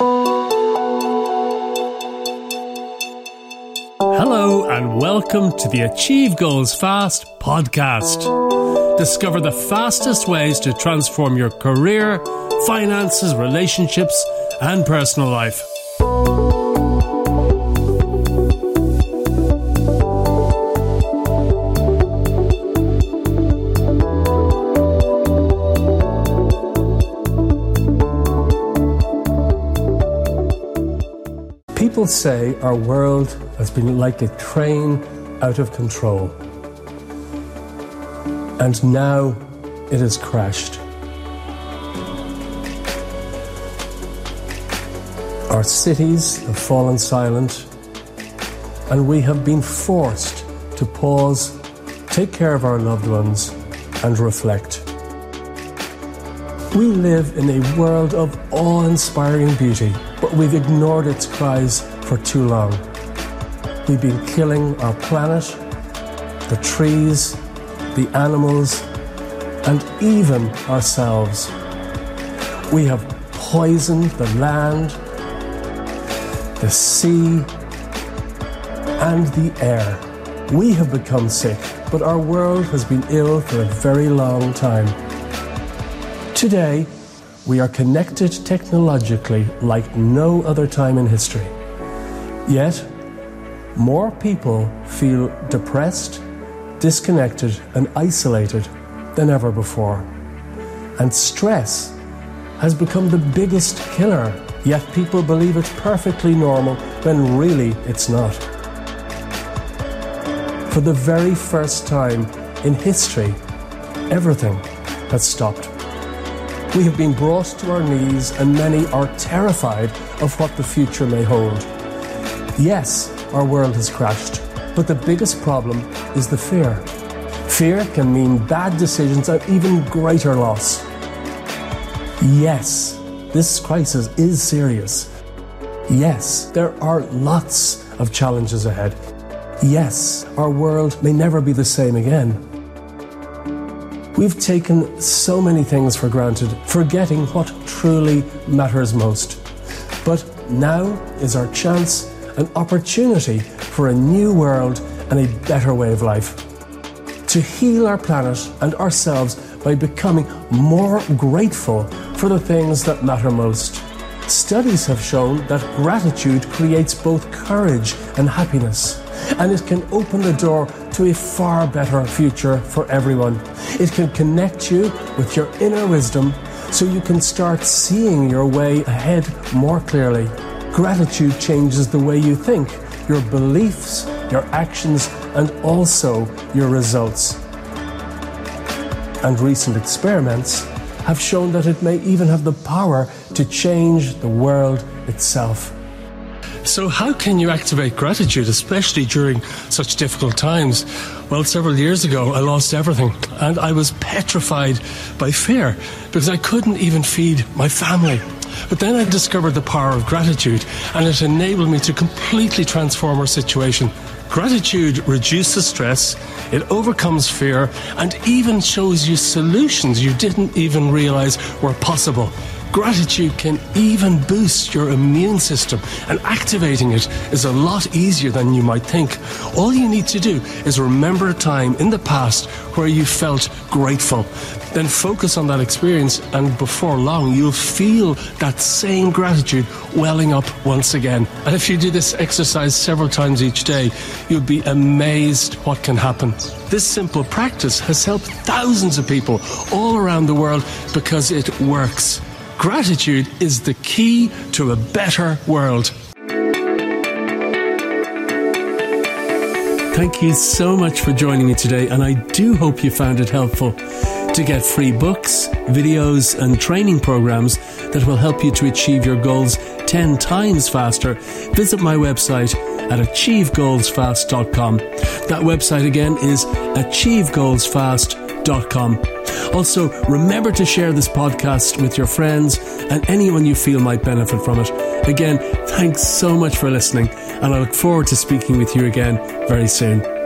Hello, and welcome to the Achieve Goals Fast podcast. Discover the fastest ways to transform your career, finances, relationships, and personal life. People say our world has been like a train out of control. And now it has crashed. Our cities have fallen silent, and we have been forced to pause, take care of our loved ones, and reflect. We live in a world of awe inspiring beauty, but we've ignored its cries for too long. We've been killing our planet, the trees, the animals, and even ourselves. We have poisoned the land, the sea, and the air. We have become sick, but our world has been ill for a very long time. Today, we are connected technologically like no other time in history. Yet, more people feel depressed, disconnected, and isolated than ever before. And stress has become the biggest killer, yet people believe it's perfectly normal when really it's not. For the very first time in history, everything has stopped. We have been brought to our knees, and many are terrified of what the future may hold. Yes, our world has crashed, but the biggest problem is the fear. Fear can mean bad decisions and even greater loss. Yes, this crisis is serious. Yes, there are lots of challenges ahead. Yes, our world may never be the same again. We've taken so many things for granted, forgetting what truly matters most. But now is our chance, an opportunity for a new world and a better way of life. To heal our planet and ourselves by becoming more grateful for the things that matter most. Studies have shown that gratitude creates both courage and happiness, and it can open the door to a far better future for everyone. It can connect you with your inner wisdom so you can start seeing your way ahead more clearly. Gratitude changes the way you think, your beliefs, your actions, and also your results. And recent experiments have shown that it may even have the power to change the world itself. So, how can you activate gratitude, especially during such difficult times? Well, several years ago, I lost everything and I was petrified by fear because I couldn't even feed my family. But then I discovered the power of gratitude and it enabled me to completely transform our situation. Gratitude reduces stress, it overcomes fear, and even shows you solutions you didn't even realize were possible. Gratitude can even boost your immune system, and activating it is a lot easier than you might think. All you need to do is remember a time in the past where you felt grateful. Then focus on that experience, and before long, you'll feel that same gratitude welling up once again. And if you do this exercise several times each day, you'll be amazed what can happen. This simple practice has helped thousands of people all around the world because it works. Gratitude is the key to a better world. Thank you so much for joining me today, and I do hope you found it helpful. To get free books, videos, and training programs that will help you to achieve your goals 10 times faster, visit my website at achievegoalsfast.com. That website again is achievegoalsfast.com. Also, remember to share this podcast with your friends and anyone you feel might benefit from it. Again, thanks so much for listening, and I look forward to speaking with you again very soon.